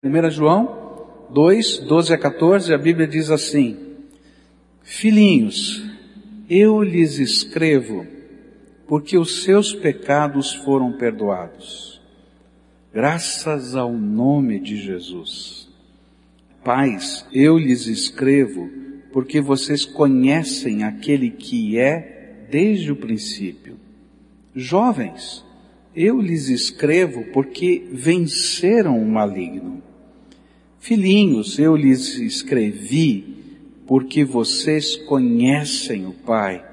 1 João 2, 12 a 14, a Bíblia diz assim: Filhinhos, eu lhes escrevo porque os seus pecados foram perdoados, graças ao nome de Jesus. Pais, eu lhes escrevo porque vocês conhecem aquele que é desde o princípio. Jovens, eu lhes escrevo porque venceram o maligno. Filhinhos, eu lhes escrevi porque vocês conhecem o Pai.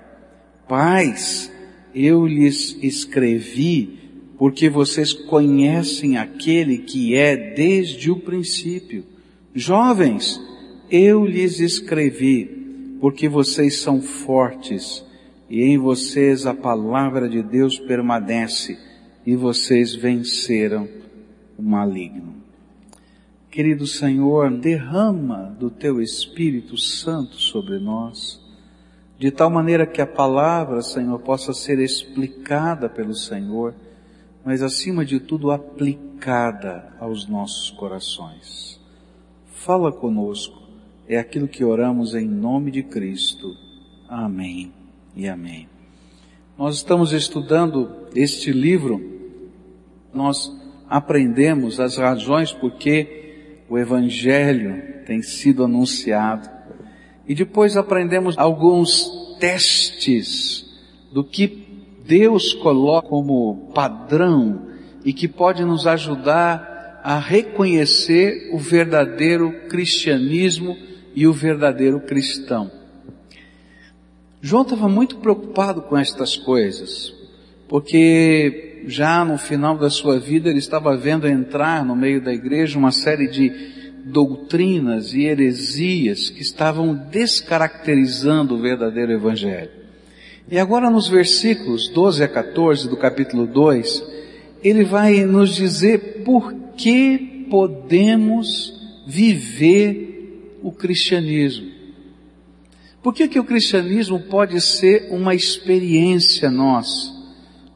Pais, eu lhes escrevi porque vocês conhecem aquele que é desde o princípio. Jovens, eu lhes escrevi porque vocês são fortes e em vocês a palavra de Deus permanece e vocês venceram o maligno. Querido Senhor, derrama do teu Espírito Santo sobre nós, de tal maneira que a palavra, Senhor, possa ser explicada pelo Senhor, mas acima de tudo aplicada aos nossos corações. Fala conosco, é aquilo que oramos em nome de Cristo. Amém e amém. Nós estamos estudando este livro, nós aprendemos as razões por que o Evangelho tem sido anunciado. E depois aprendemos alguns testes do que Deus coloca como padrão e que pode nos ajudar a reconhecer o verdadeiro cristianismo e o verdadeiro cristão. João estava muito preocupado com estas coisas, porque já no final da sua vida ele estava vendo entrar no meio da igreja uma série de doutrinas e heresias que estavam descaracterizando o verdadeiro evangelho. E agora nos versículos 12 a 14 do capítulo 2, ele vai nos dizer por que podemos viver o cristianismo. Por que, que o cristianismo pode ser uma experiência nossa?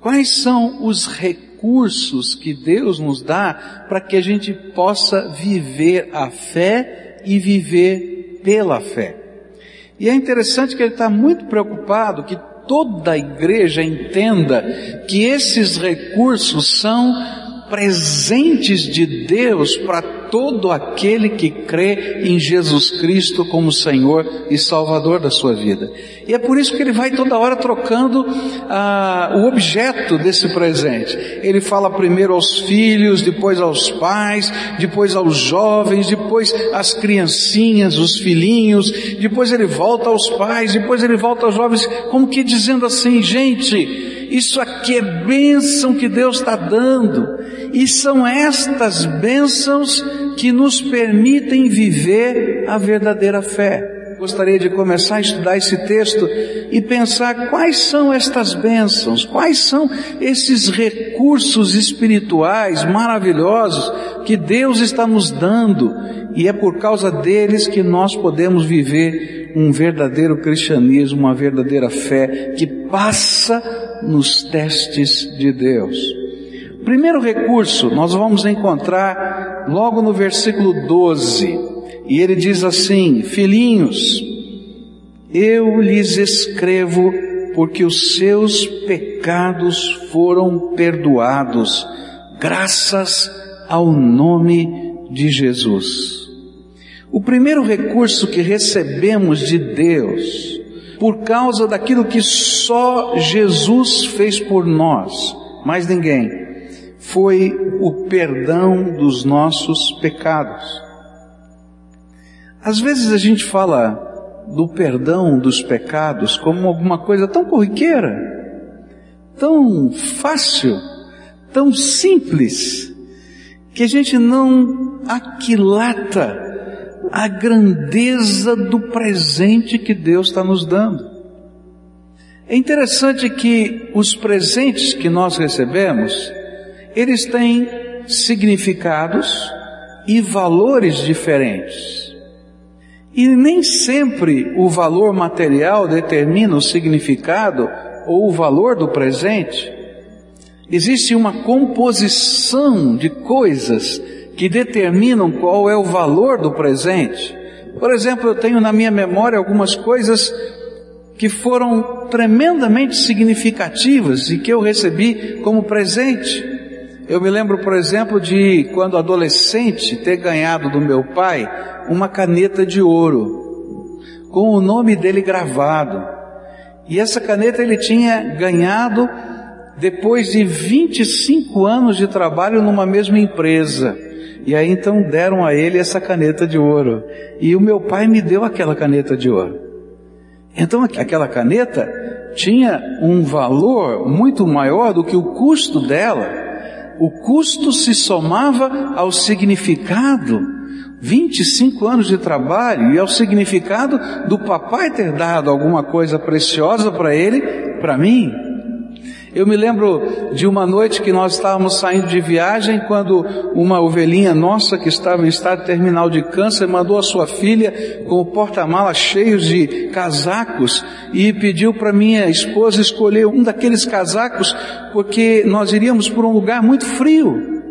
Quais são os recursos que Deus nos dá para que a gente possa viver a fé e viver pela fé? E é interessante que ele está muito preocupado que toda a igreja entenda que esses recursos são presentes de Deus para todo aquele que crê em Jesus Cristo como Senhor e Salvador da sua vida. E é por isso que ele vai toda hora trocando ah, o objeto desse presente. Ele fala primeiro aos filhos, depois aos pais, depois aos jovens, depois às criancinhas, os filhinhos, depois ele volta aos pais, depois ele volta aos jovens, como que dizendo assim, gente, isso aqui é bênção que Deus está dando. E são estas bênçãos que nos permitem viver a verdadeira fé. Gostaria de começar a estudar esse texto e pensar quais são estas bênçãos, quais são esses recursos espirituais maravilhosos que Deus está nos dando e é por causa deles que nós podemos viver um verdadeiro cristianismo, uma verdadeira fé que passa nos testes de Deus. Primeiro recurso nós vamos encontrar logo no versículo 12, e ele diz assim: Filhinhos, eu lhes escrevo porque os seus pecados foram perdoados, graças ao nome de Jesus. O primeiro recurso que recebemos de Deus, por causa daquilo que só Jesus fez por nós, mais ninguém, foi o perdão dos nossos pecados. Às vezes a gente fala do perdão dos pecados como alguma coisa tão corriqueira, tão fácil, tão simples, que a gente não aquilata a grandeza do presente que Deus está nos dando. É interessante que os presentes que nós recebemos, eles têm significados e valores diferentes. E nem sempre o valor material determina o significado ou o valor do presente. Existe uma composição de coisas que determinam qual é o valor do presente. Por exemplo, eu tenho na minha memória algumas coisas que foram tremendamente significativas e que eu recebi como presente. Eu me lembro, por exemplo, de quando adolescente ter ganhado do meu pai uma caneta de ouro com o nome dele gravado. E essa caneta ele tinha ganhado depois de 25 anos de trabalho numa mesma empresa. E aí então deram a ele essa caneta de ouro. E o meu pai me deu aquela caneta de ouro. Então aquela caneta tinha um valor muito maior do que o custo dela o custo se somava ao significado, 25 anos de trabalho, e ao significado do papai ter dado alguma coisa preciosa para ele, para mim. Eu me lembro de uma noite que nós estávamos saindo de viagem quando uma ovelhinha nossa que estava em estado terminal de câncer mandou a sua filha com o porta-mala cheios de casacos e pediu para minha esposa escolher um daqueles casacos porque nós iríamos por um lugar muito frio.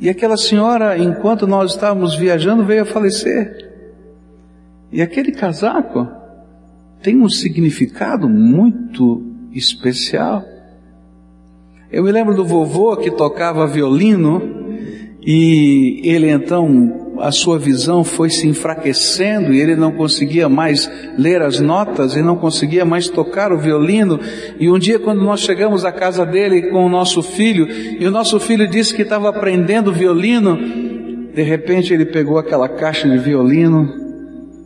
E aquela senhora, enquanto nós estávamos viajando, veio a falecer. E aquele casaco tem um significado muito especial. Eu me lembro do vovô que tocava violino e ele então, a sua visão foi se enfraquecendo e ele não conseguia mais ler as notas e não conseguia mais tocar o violino. E um dia quando nós chegamos à casa dele com o nosso filho e o nosso filho disse que estava aprendendo violino, de repente ele pegou aquela caixa de violino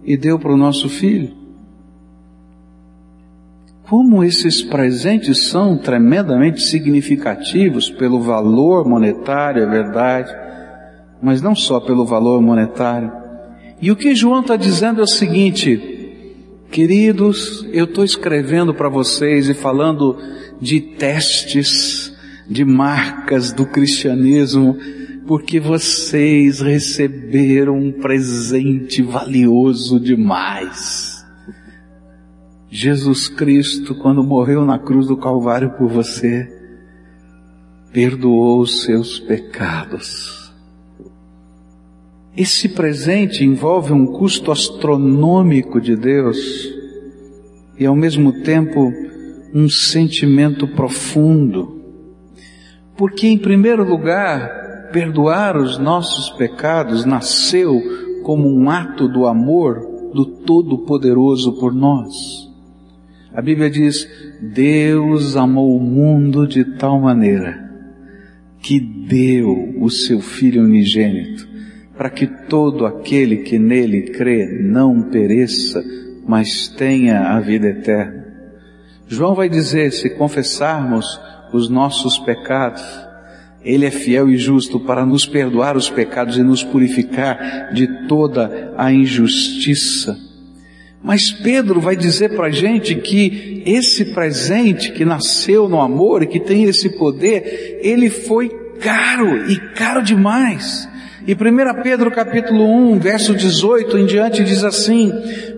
e deu para o nosso filho. Como esses presentes são tremendamente significativos pelo valor monetário, é verdade, mas não só pelo valor monetário. E o que João está dizendo é o seguinte, queridos, eu estou escrevendo para vocês e falando de testes, de marcas do cristianismo, porque vocês receberam um presente valioso demais. Jesus Cristo, quando morreu na cruz do Calvário por você, perdoou os seus pecados. Esse presente envolve um custo astronômico de Deus e ao mesmo tempo um sentimento profundo. Porque, em primeiro lugar, perdoar os nossos pecados nasceu como um ato do amor do Todo-Poderoso por nós. A Bíblia diz: Deus amou o mundo de tal maneira que deu o seu Filho unigênito, para que todo aquele que nele crê não pereça, mas tenha a vida eterna. João vai dizer: se confessarmos os nossos pecados, ele é fiel e justo para nos perdoar os pecados e nos purificar de toda a injustiça. Mas Pedro vai dizer para a gente que esse presente que nasceu no amor e que tem esse poder, ele foi caro e caro demais. E 1 Pedro capítulo 1, verso 18 em diante diz assim,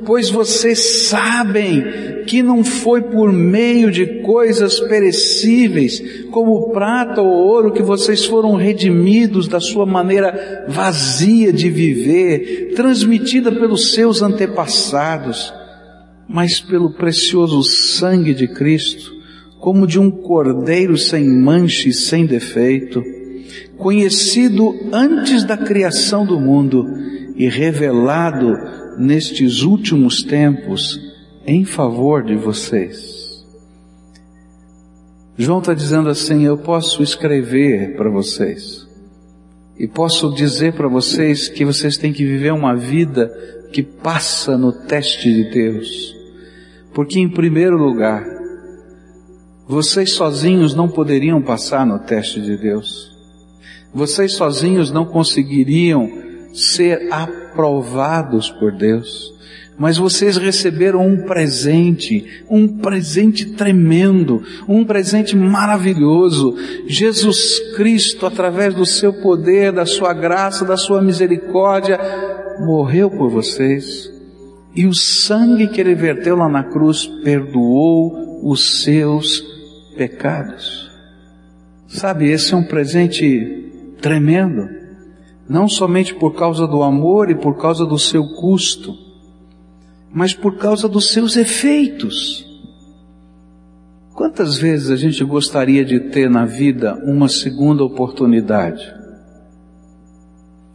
pois vocês sabem que não foi por meio de coisas perecíveis, como prata ou ouro, que vocês foram redimidos da sua maneira vazia de viver, transmitida pelos seus antepassados, mas pelo precioso sangue de Cristo, como de um cordeiro sem mancha e sem defeito, conhecido antes da criação do mundo e revelado nestes últimos tempos em favor de vocês. João está dizendo assim: eu posso escrever para vocês e posso dizer para vocês que vocês têm que viver uma vida que passa no teste de Deus, porque em primeiro lugar, vocês sozinhos não poderiam passar no teste de Deus. Vocês sozinhos não conseguiriam ser aprovados por Deus. Mas vocês receberam um presente, um presente tremendo, um presente maravilhoso. Jesus Cristo, através do seu poder, da sua graça, da sua misericórdia, morreu por vocês. E o sangue que ele verteu lá na cruz perdoou os seus pecados. Sabe, esse é um presente tremendo. não somente por causa do amor e por causa do seu custo, mas por causa dos seus efeitos. Quantas vezes a gente gostaria de ter na vida uma segunda oportunidade?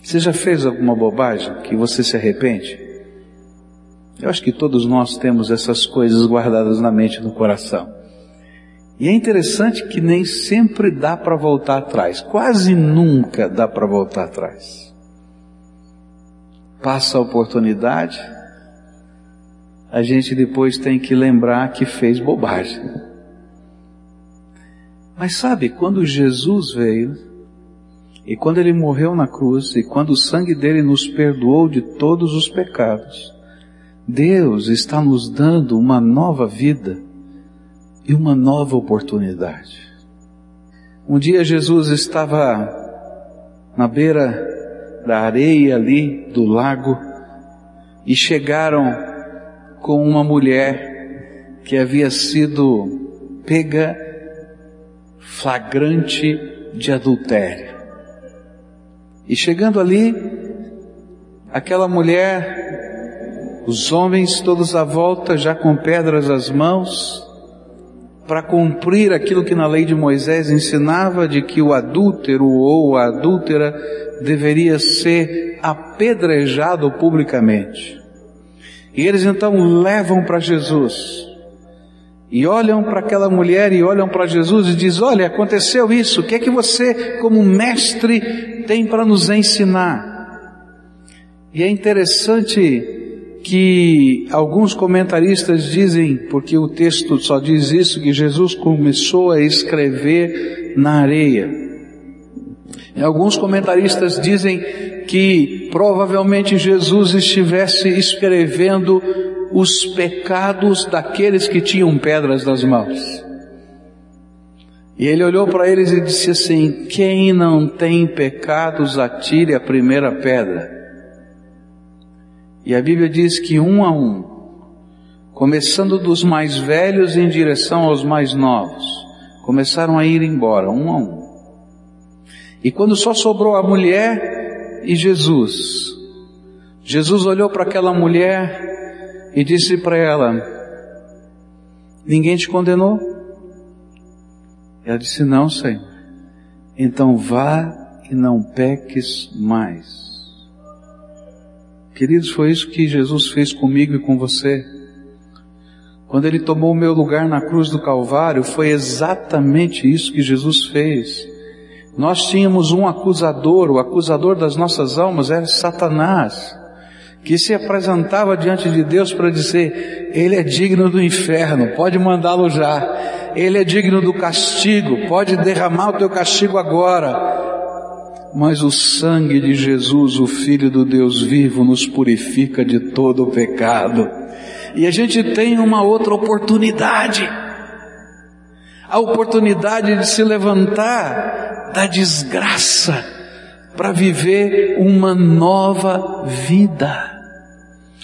Você já fez alguma bobagem que você se arrepende? Eu acho que todos nós temos essas coisas guardadas na mente e no coração. E é interessante que nem sempre dá para voltar atrás, quase nunca dá para voltar atrás. Passa a oportunidade, a gente depois tem que lembrar que fez bobagem. Mas sabe, quando Jesus veio, e quando ele morreu na cruz, e quando o sangue dele nos perdoou de todos os pecados, Deus está nos dando uma nova vida e uma nova oportunidade. Um dia Jesus estava na beira da areia ali do lago e chegaram com uma mulher que havia sido pega flagrante de adultério. E chegando ali, aquela mulher, os homens todos à volta já com pedras às mãos, para cumprir aquilo que na lei de Moisés ensinava de que o adúltero ou a adúltera deveria ser apedrejado publicamente. E eles então levam para Jesus. E olham para aquela mulher e olham para Jesus e diz: "Olha, aconteceu isso. O que é que você, como mestre, tem para nos ensinar?" E é interessante que alguns comentaristas dizem, porque o texto só diz isso, que Jesus começou a escrever na areia. E alguns comentaristas dizem que provavelmente Jesus estivesse escrevendo os pecados daqueles que tinham pedras nas mãos. E ele olhou para eles e disse assim: Quem não tem pecados, atire a primeira pedra. E a Bíblia diz que um a um, começando dos mais velhos em direção aos mais novos, começaram a ir embora, um a um. E quando só sobrou a mulher e Jesus, Jesus olhou para aquela mulher e disse para ela: Ninguém te condenou? Ela disse: Não, Senhor. Então vá e não peques mais. Queridos, foi isso que Jesus fez comigo e com você. Quando Ele tomou o meu lugar na cruz do Calvário, foi exatamente isso que Jesus fez. Nós tínhamos um acusador, o acusador das nossas almas era Satanás, que se apresentava diante de Deus para dizer: Ele é digno do inferno, pode mandá-lo já. Ele é digno do castigo, pode derramar o teu castigo agora mas o sangue de Jesus, o Filho do Deus vivo, nos purifica de todo o pecado. E a gente tem uma outra oportunidade. A oportunidade de se levantar da desgraça para viver uma nova vida.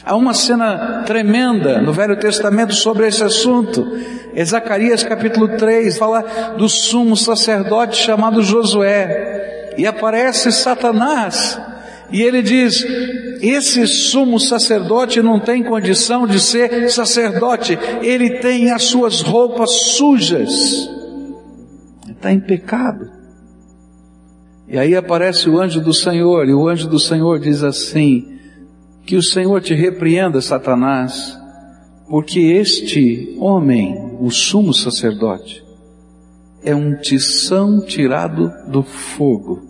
Há uma cena tremenda no Velho Testamento sobre esse assunto. É Zacarias capítulo 3, fala do sumo sacerdote chamado Josué e aparece Satanás. E ele diz: esse sumo sacerdote não tem condição de ser sacerdote, ele tem as suas roupas sujas, está em pecado. E aí aparece o anjo do Senhor, e o anjo do Senhor diz assim: Que o Senhor te repreenda, Satanás, porque este homem, o sumo sacerdote, é um tição tirado do fogo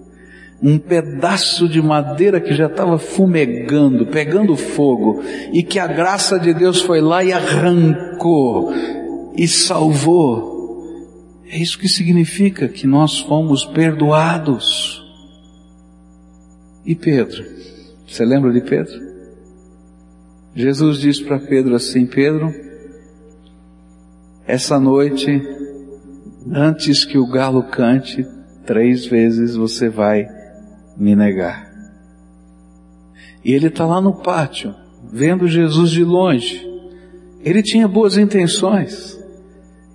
um pedaço de madeira que já estava fumegando, pegando fogo, e que a graça de Deus foi lá e arrancou e salvou. É isso que significa que nós fomos perdoados. E Pedro? Você lembra de Pedro? Jesus disse para Pedro assim: Pedro, essa noite, antes que o galo cante, três vezes você vai me negar. E ele está lá no pátio, vendo Jesus de longe. Ele tinha boas intenções.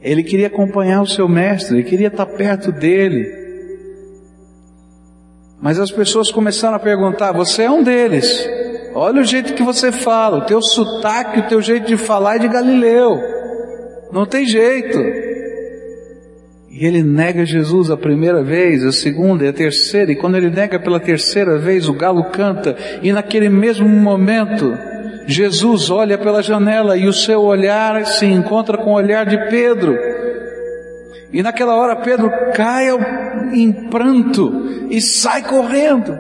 Ele queria acompanhar o seu mestre, ele queria estar perto dele. Mas as pessoas começaram a perguntar: você é um deles? Olha o jeito que você fala, o teu sotaque, o teu jeito de falar é de Galileu. Não tem jeito. E ele nega Jesus a primeira vez, a segunda e a terceira, e quando ele nega pela terceira vez, o galo canta, e naquele mesmo momento, Jesus olha pela janela e o seu olhar se encontra com o olhar de Pedro. E naquela hora Pedro cai em pranto e sai correndo.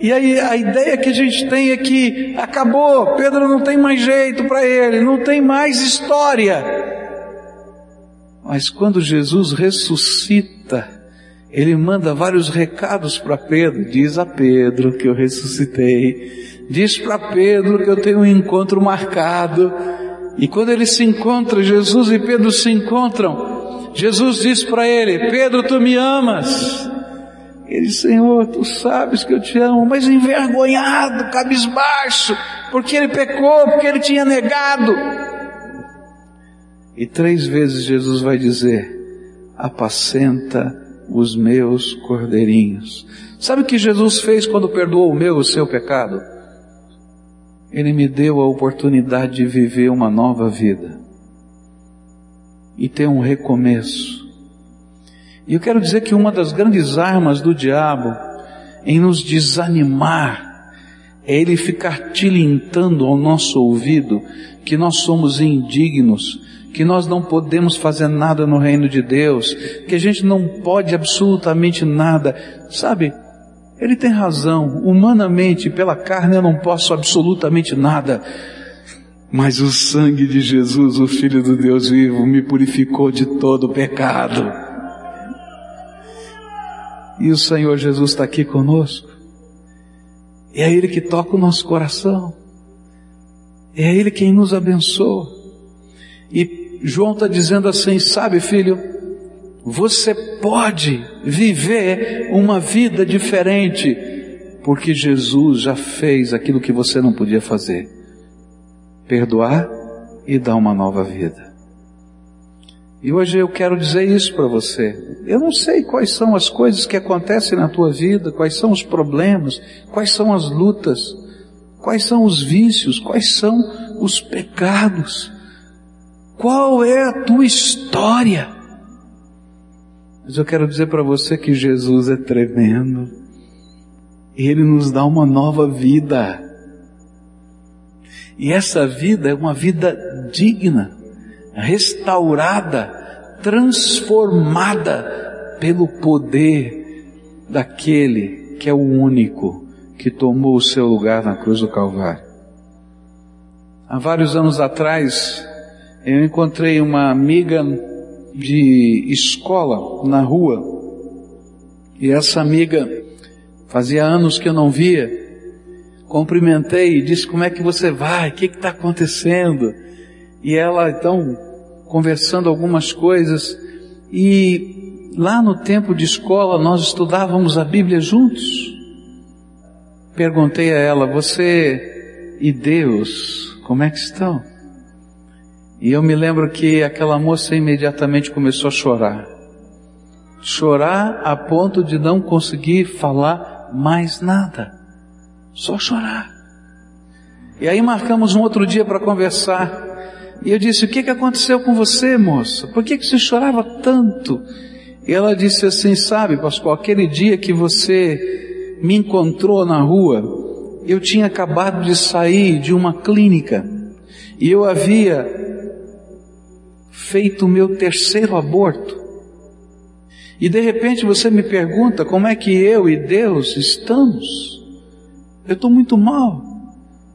E aí a ideia que a gente tem é que acabou, Pedro não tem mais jeito para ele, não tem mais história. Mas quando Jesus ressuscita, ele manda vários recados para Pedro, diz a Pedro que eu ressuscitei, diz para Pedro que eu tenho um encontro marcado. E quando ele se encontra, Jesus e Pedro se encontram, Jesus diz para ele: Pedro, tu me amas? Ele Senhor, tu sabes que eu te amo, mas envergonhado, cabisbaixo, porque ele pecou, porque ele tinha negado. E três vezes Jesus vai dizer, apacenta os meus cordeirinhos. Sabe o que Jesus fez quando perdoou o meu, o seu pecado? Ele me deu a oportunidade de viver uma nova vida e ter um recomeço e eu quero dizer que uma das grandes armas do diabo em nos desanimar é ele ficar tilintando ao nosso ouvido que nós somos indignos, que nós não podemos fazer nada no reino de Deus, que a gente não pode absolutamente nada. Sabe? Ele tem razão. Humanamente, pela carne, eu não posso absolutamente nada. Mas o sangue de Jesus, o Filho do Deus vivo, me purificou de todo o pecado. E o Senhor Jesus está aqui conosco. É Ele que toca o nosso coração. É Ele quem nos abençoa. E João está dizendo assim: sabe, filho, você pode viver uma vida diferente, porque Jesus já fez aquilo que você não podia fazer: perdoar e dar uma nova vida. E hoje eu quero dizer isso para você. Eu não sei quais são as coisas que acontecem na tua vida, quais são os problemas, quais são as lutas, quais são os vícios, quais são os pecados. Qual é a tua história? Mas eu quero dizer para você que Jesus é tremendo. Ele nos dá uma nova vida. E essa vida é uma vida digna restaurada, transformada pelo poder daquele que é o único que tomou o seu lugar na cruz do Calvário. Há vários anos atrás, eu encontrei uma amiga de escola na rua, e essa amiga fazia anos que eu não via, cumprimentei e disse como é que você vai, o que está acontecendo? E ela então conversando algumas coisas e lá no tempo de escola nós estudávamos a Bíblia juntos. Perguntei a ela, você e Deus, como é que estão? E eu me lembro que aquela moça imediatamente começou a chorar. Chorar a ponto de não conseguir falar mais nada. Só chorar. E aí marcamos um outro dia para conversar. E eu disse, o que, que aconteceu com você, moça? Por que, que você chorava tanto? E ela disse assim, sabe, pastor, aquele dia que você me encontrou na rua, eu tinha acabado de sair de uma clínica e eu havia feito o meu terceiro aborto. E de repente você me pergunta como é que eu e Deus estamos. Eu estou muito mal.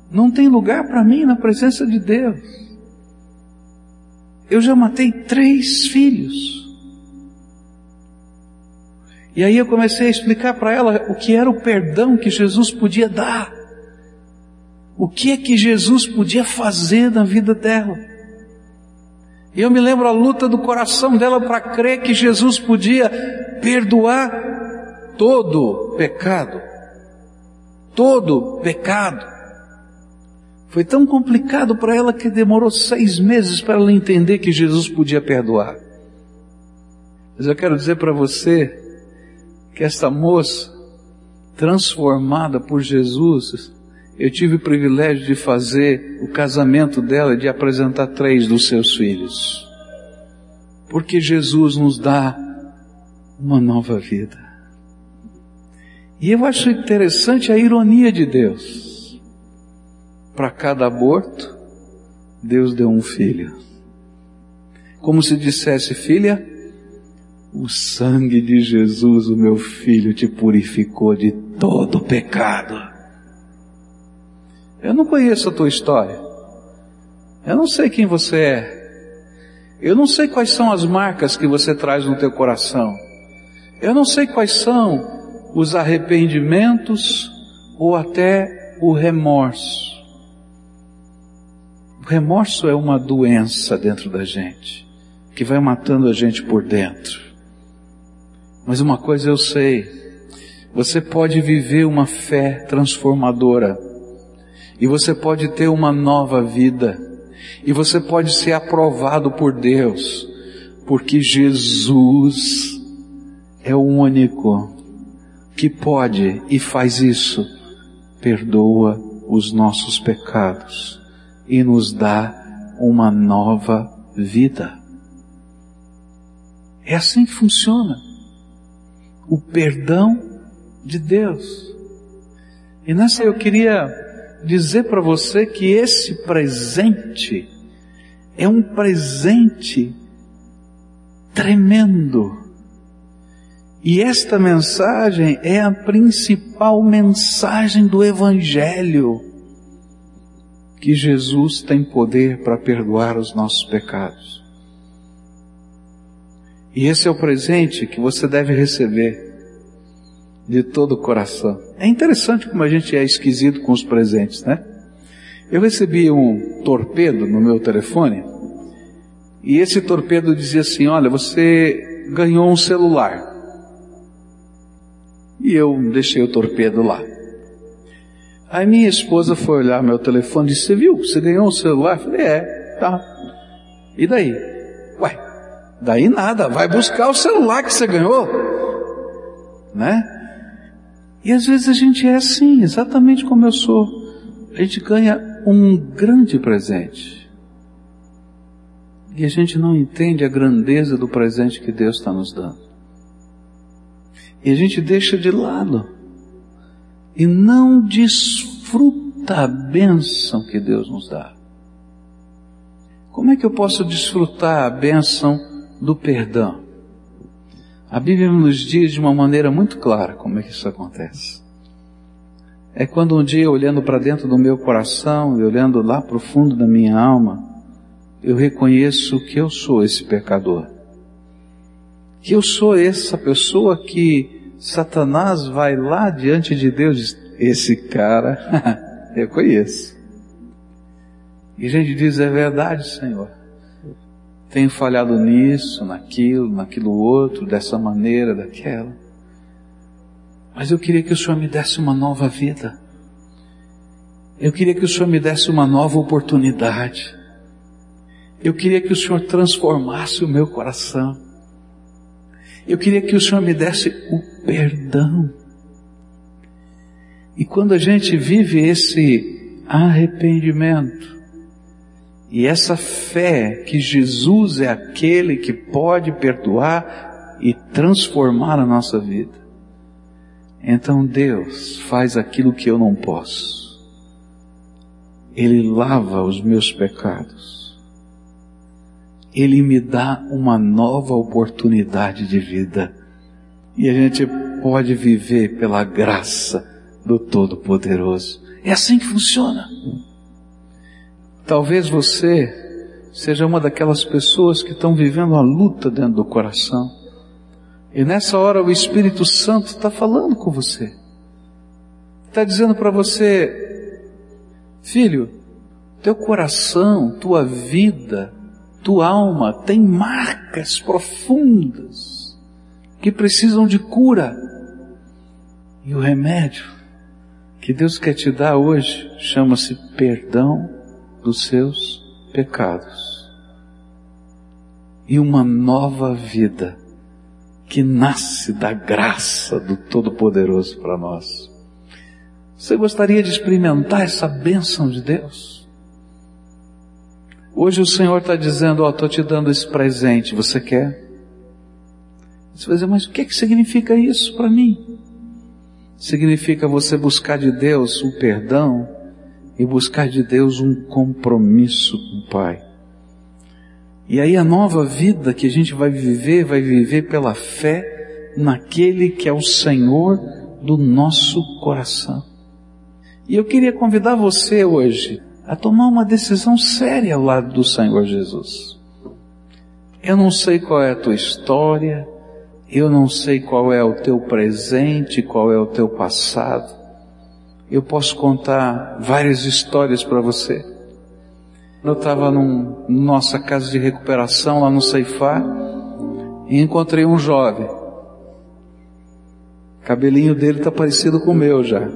Não tem lugar para mim na presença de Deus. Eu já matei três filhos. E aí eu comecei a explicar para ela o que era o perdão que Jesus podia dar. O que é que Jesus podia fazer na vida dela. E eu me lembro a luta do coração dela para crer que Jesus podia perdoar todo pecado. Todo pecado. Foi tão complicado para ela que demorou seis meses para ela entender que Jesus podia perdoar. Mas eu quero dizer para você que essa moça transformada por Jesus, eu tive o privilégio de fazer o casamento dela, de apresentar três dos seus filhos. Porque Jesus nos dá uma nova vida. E eu acho interessante a ironia de Deus. Para cada aborto, Deus deu um filho. Como se dissesse, filha, o sangue de Jesus, o meu filho, te purificou de todo pecado. Eu não conheço a tua história. Eu não sei quem você é. Eu não sei quais são as marcas que você traz no teu coração. Eu não sei quais são os arrependimentos ou até o remorso. O remorso é uma doença dentro da gente, que vai matando a gente por dentro. Mas uma coisa eu sei, você pode viver uma fé transformadora, e você pode ter uma nova vida, e você pode ser aprovado por Deus, porque Jesus é o único que pode e faz isso, perdoa os nossos pecados e nos dá uma nova vida. É assim que funciona. O perdão de Deus. E nessa eu queria dizer para você que esse presente é um presente tremendo e esta mensagem é a principal mensagem do Evangelho. Que Jesus tem poder para perdoar os nossos pecados. E esse é o presente que você deve receber de todo o coração. É interessante como a gente é esquisito com os presentes, né? Eu recebi um torpedo no meu telefone e esse torpedo dizia assim: Olha, você ganhou um celular. E eu deixei o torpedo lá. Aí minha esposa foi olhar meu telefone e disse, você viu? Você ganhou um celular? Eu falei, é, tá. E daí? Ué, daí nada, vai buscar o celular que você ganhou. Né? E às vezes a gente é assim, exatamente como eu sou. A gente ganha um grande presente. E a gente não entende a grandeza do presente que Deus está nos dando. E a gente deixa de lado. E não desfruta a bênção que Deus nos dá. Como é que eu posso desfrutar a bênção do perdão? A Bíblia nos diz de uma maneira muito clara como é que isso acontece. É quando um dia, olhando para dentro do meu coração e olhando lá para o fundo da minha alma, eu reconheço que eu sou esse pecador que eu sou essa pessoa que Satanás vai lá diante de Deus e diz, esse cara eu conheço. E a gente diz, é verdade, Senhor. Tenho falhado nisso, naquilo, naquilo outro, dessa maneira, daquela. Mas eu queria que o Senhor me desse uma nova vida. Eu queria que o Senhor me desse uma nova oportunidade. Eu queria que o Senhor transformasse o meu coração. Eu queria que o Senhor me desse o perdão. E quando a gente vive esse arrependimento e essa fé que Jesus é aquele que pode perdoar e transformar a nossa vida, então Deus faz aquilo que eu não posso. Ele lava os meus pecados ele me dá uma nova oportunidade de vida. E a gente pode viver pela graça do Todo-Poderoso. É assim que funciona. Talvez você seja uma daquelas pessoas que estão vivendo a luta dentro do coração. E nessa hora o Espírito Santo está falando com você. Está dizendo para você, filho, teu coração, tua vida, tua alma tem marcas profundas que precisam de cura. E o remédio que Deus quer te dar hoje chama-se perdão dos seus pecados e uma nova vida que nasce da graça do Todo-Poderoso para nós. Você gostaria de experimentar essa bênção de Deus? Hoje o Senhor está dizendo, ó, oh, estou te dando esse presente, você quer? Você vai dizer, mas o que, é que significa isso para mim? Significa você buscar de Deus o perdão e buscar de Deus um compromisso com o Pai. E aí a nova vida que a gente vai viver, vai viver pela fé naquele que é o Senhor do nosso coração. E eu queria convidar você hoje a tomar uma decisão séria ao lado do Senhor Jesus. Eu não sei qual é a tua história, eu não sei qual é o teu presente, qual é o teu passado. Eu posso contar várias histórias para você. Eu estava num nossa casa de recuperação lá no Ceifar e encontrei um jovem. O cabelinho dele está parecido com o meu já.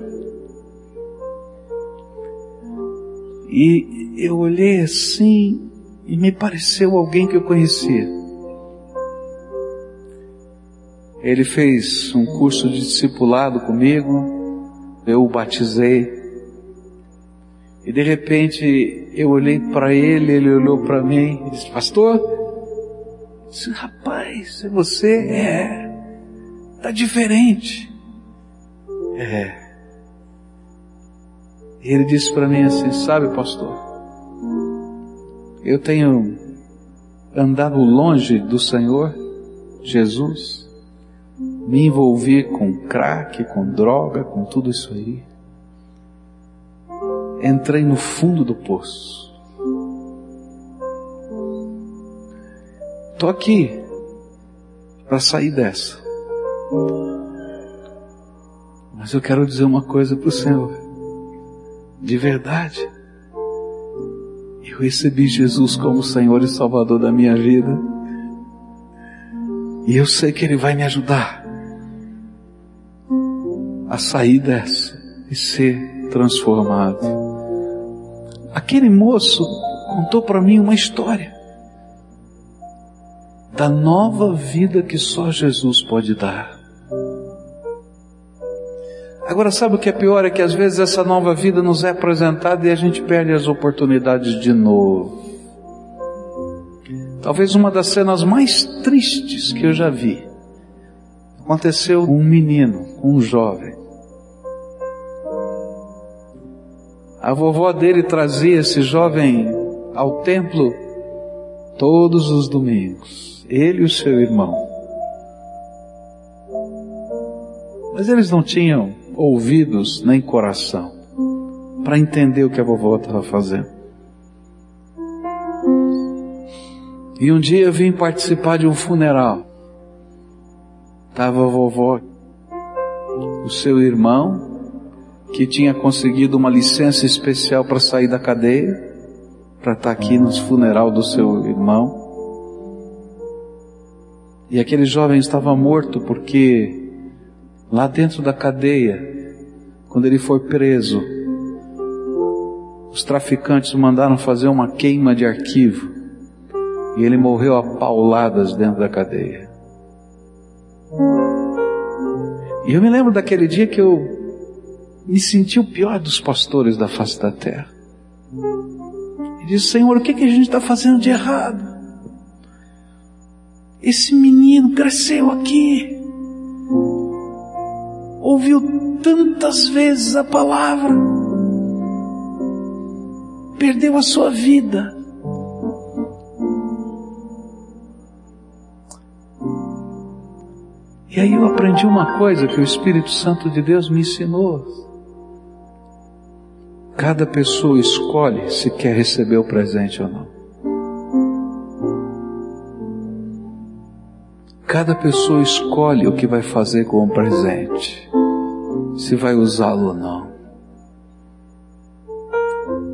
E eu olhei assim e me pareceu alguém que eu conhecia. Ele fez um curso de discipulado comigo, eu o batizei, e de repente eu olhei para ele, ele olhou para mim e disse, pastor, disse, rapaz, é você? É, tá diferente. É. E ele disse para mim assim, sabe pastor, eu tenho andado longe do Senhor Jesus, me envolvi com crack, com droga, com tudo isso aí entrei no fundo do poço. Estou aqui para sair dessa. Mas eu quero dizer uma coisa para o Senhor. De verdade, eu recebi Jesus como Senhor e Salvador da minha vida. E eu sei que Ele vai me ajudar a sair dessa e ser transformado aquele moço contou para mim uma história da nova vida que só Jesus pode dar. Agora, sabe o que é pior? É que às vezes essa nova vida nos é apresentada e a gente perde as oportunidades de novo. Talvez uma das cenas mais tristes que eu já vi aconteceu um menino, um jovem. A vovó dele trazia esse jovem ao templo todos os domingos, ele e o seu irmão. Mas eles não tinham ouvidos nem coração para entender o que a vovó estava fazendo. E um dia eu vim participar de um funeral. Estava a vovó, o seu irmão que tinha conseguido uma licença especial para sair da cadeia, para estar aqui no funeral do seu irmão. E aquele jovem estava morto porque lá dentro da cadeia, quando ele foi preso, os traficantes mandaram fazer uma queima de arquivo e ele morreu a pauladas dentro da cadeia. E eu me lembro daquele dia que eu me senti o pior dos pastores da face da terra. E disse, Senhor, o que, que a gente está fazendo de errado? Esse menino cresceu aqui, ouviu tantas vezes a palavra, perdeu a sua vida. E aí eu aprendi uma coisa que o Espírito Santo de Deus me ensinou. Cada pessoa escolhe se quer receber o presente ou não. Cada pessoa escolhe o que vai fazer com o presente, se vai usá-lo ou não.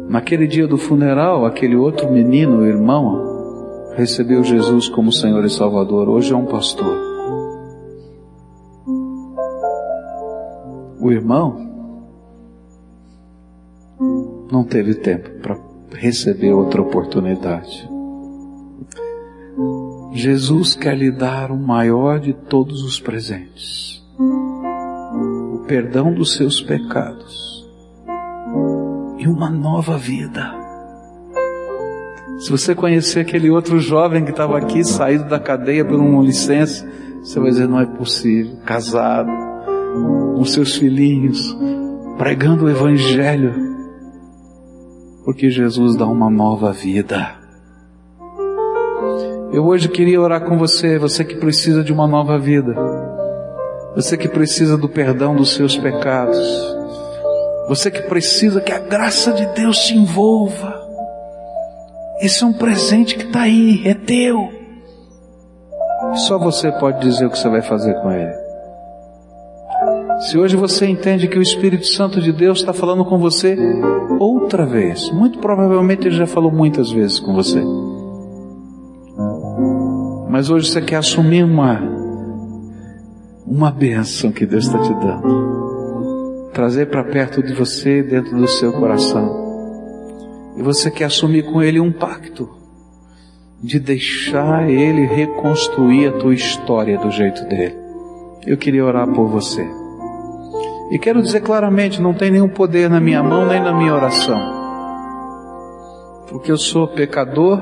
Naquele dia do funeral, aquele outro menino, irmão, recebeu Jesus como Senhor e Salvador. Hoje é um pastor. O irmão não teve tempo para receber outra oportunidade. Jesus quer lhe dar o maior de todos os presentes: o perdão dos seus pecados e uma nova vida. Se você conhecer aquele outro jovem que estava aqui, saído da cadeia por uma licença, você vai dizer: não é possível, casado, com seus filhinhos, pregando o Evangelho, porque Jesus dá uma nova vida. Eu hoje queria orar com você, você que precisa de uma nova vida, você que precisa do perdão dos seus pecados, você que precisa que a graça de Deus te envolva. Esse é um presente que está aí, é teu. Só você pode dizer o que você vai fazer com ele. Se hoje você entende que o Espírito Santo de Deus está falando com você outra vez, muito provavelmente ele já falou muitas vezes com você. Mas hoje você quer assumir uma, uma bênção que Deus está te dando. Trazer para perto de você, dentro do seu coração. E você quer assumir com Ele um pacto de deixar Ele reconstruir a tua história do jeito dele. Eu queria orar por você. E quero dizer claramente, não tem nenhum poder na minha mão nem na minha oração. Porque eu sou pecador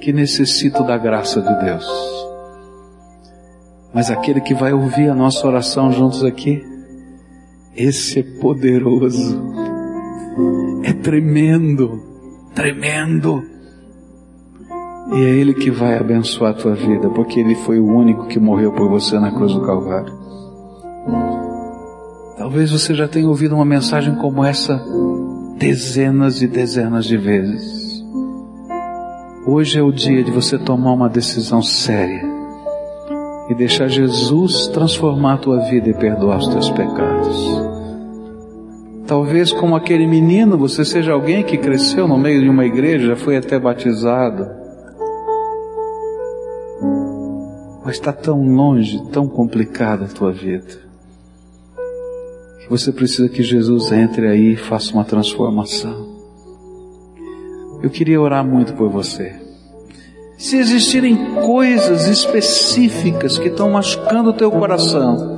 que necessito da graça de Deus. Mas aquele que vai ouvir a nossa oração juntos aqui, esse é poderoso, é tremendo, tremendo. E é Ele que vai abençoar a tua vida, porque Ele foi o único que morreu por você na cruz do Calvário. Talvez você já tenha ouvido uma mensagem como essa dezenas e dezenas de vezes. Hoje é o dia de você tomar uma decisão séria e deixar Jesus transformar a tua vida e perdoar os teus pecados. Talvez como aquele menino, você seja alguém que cresceu no meio de uma igreja, foi até batizado. Mas está tão longe, tão complicada a tua vida, você precisa que Jesus entre aí e faça uma transformação. Eu queria orar muito por você. Se existirem coisas específicas que estão machucando o teu coração,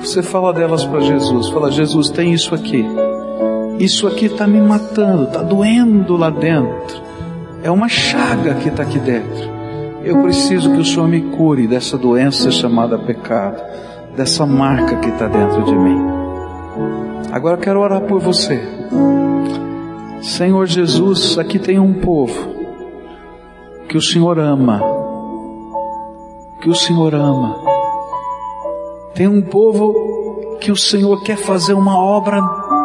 você fala delas para Jesus. Fala, Jesus, tem isso aqui. Isso aqui está me matando, está doendo lá dentro. É uma chaga que está aqui dentro. Eu preciso que o Senhor me cure dessa doença chamada pecado, dessa marca que está dentro de mim. Agora eu quero orar por você. Senhor Jesus, aqui tem um povo que o Senhor ama, que o Senhor ama. Tem um povo que o Senhor quer fazer uma obra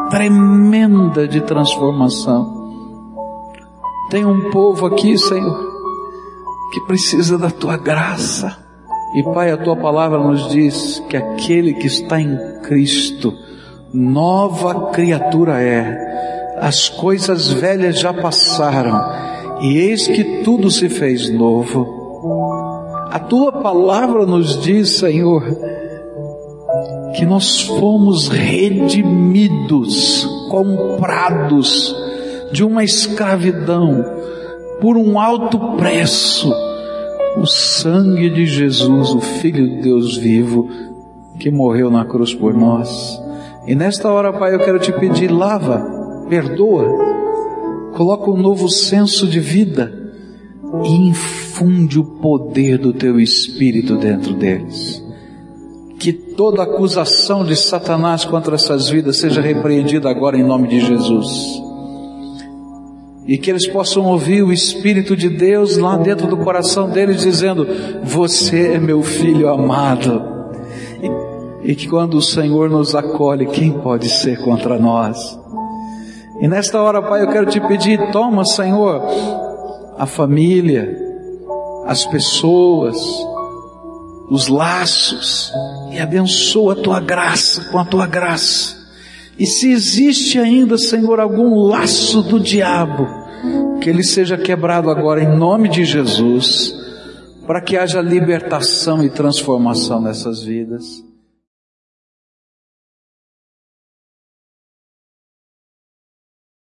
tremenda de transformação. Tem um povo aqui, Senhor, que precisa da tua graça. E Pai, a tua palavra nos diz que aquele que está em Cristo, nova criatura é as coisas velhas já passaram, e eis que tudo se fez novo. A tua palavra nos diz, Senhor, que nós fomos redimidos, comprados de uma escravidão por um alto preço, o sangue de Jesus, o Filho de Deus vivo, que morreu na cruz por nós. E nesta hora, Pai, eu quero te pedir, lava perdoa, coloca um novo senso de vida e infunde o poder do teu espírito dentro deles. Que toda acusação de Satanás contra essas vidas seja repreendida agora em nome de Jesus. E que eles possam ouvir o Espírito de Deus lá dentro do coração deles dizendo: Você é meu filho amado. E, que quando o Senhor nos acolhe, quem pode ser contra nós? E nesta hora, Pai, eu quero te pedir, toma, Senhor, a família, as pessoas, os laços, e abençoa a tua graça com a tua graça. E se existe ainda, Senhor, algum laço do diabo, que ele seja quebrado agora em nome de Jesus, para que haja libertação e transformação nessas vidas.